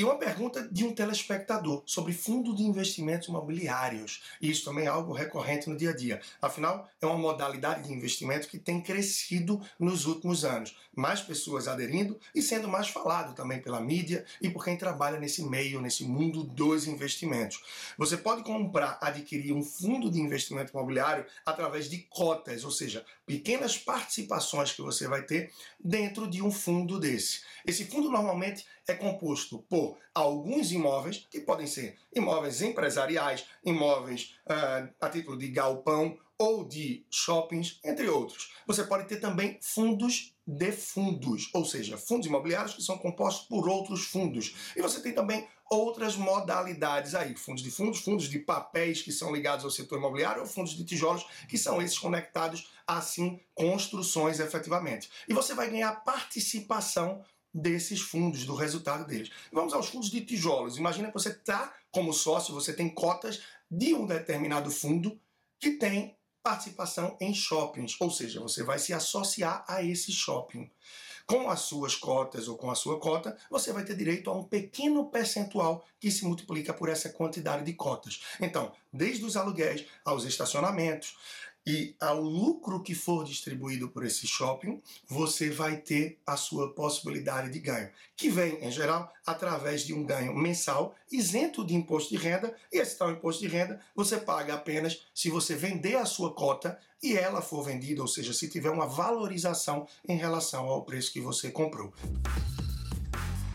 E uma pergunta de um telespectador sobre fundo de investimentos imobiliários. Isso também é algo recorrente no dia a dia. Afinal, é uma modalidade de investimento que tem crescido nos últimos anos. Mais pessoas aderindo e sendo mais falado também pela mídia e por quem trabalha nesse meio, nesse mundo dos investimentos. Você pode comprar, adquirir um fundo de investimento imobiliário através de cotas, ou seja, pequenas participações que você vai ter dentro de um fundo desse. Esse fundo normalmente é composto por alguns imóveis, que podem ser imóveis empresariais, imóveis uh, a título de galpão ou de shoppings, entre outros. Você pode ter também fundos de fundos, ou seja, fundos imobiliários que são compostos por outros fundos. E você tem também outras modalidades aí, fundos de fundos, fundos de papéis que são ligados ao setor imobiliário ou fundos de tijolos que são esses conectados a sim construções efetivamente. E você vai ganhar participação desses fundos, do resultado deles. Vamos aos fundos de tijolos. Imagina que você está como sócio, você tem cotas de um determinado fundo que tem participação em shoppings, ou seja, você vai se associar a esse shopping. Com as suas cotas ou com a sua cota, você vai ter direito a um pequeno percentual que se multiplica por essa quantidade de cotas. Então, desde os aluguéis aos estacionamentos, e ao lucro que for distribuído por esse shopping, você vai ter a sua possibilidade de ganho, que vem, em geral, através de um ganho mensal isento de imposto de renda, e esse tal imposto de renda você paga apenas se você vender a sua cota e ela for vendida, ou seja, se tiver uma valorização em relação ao preço que você comprou.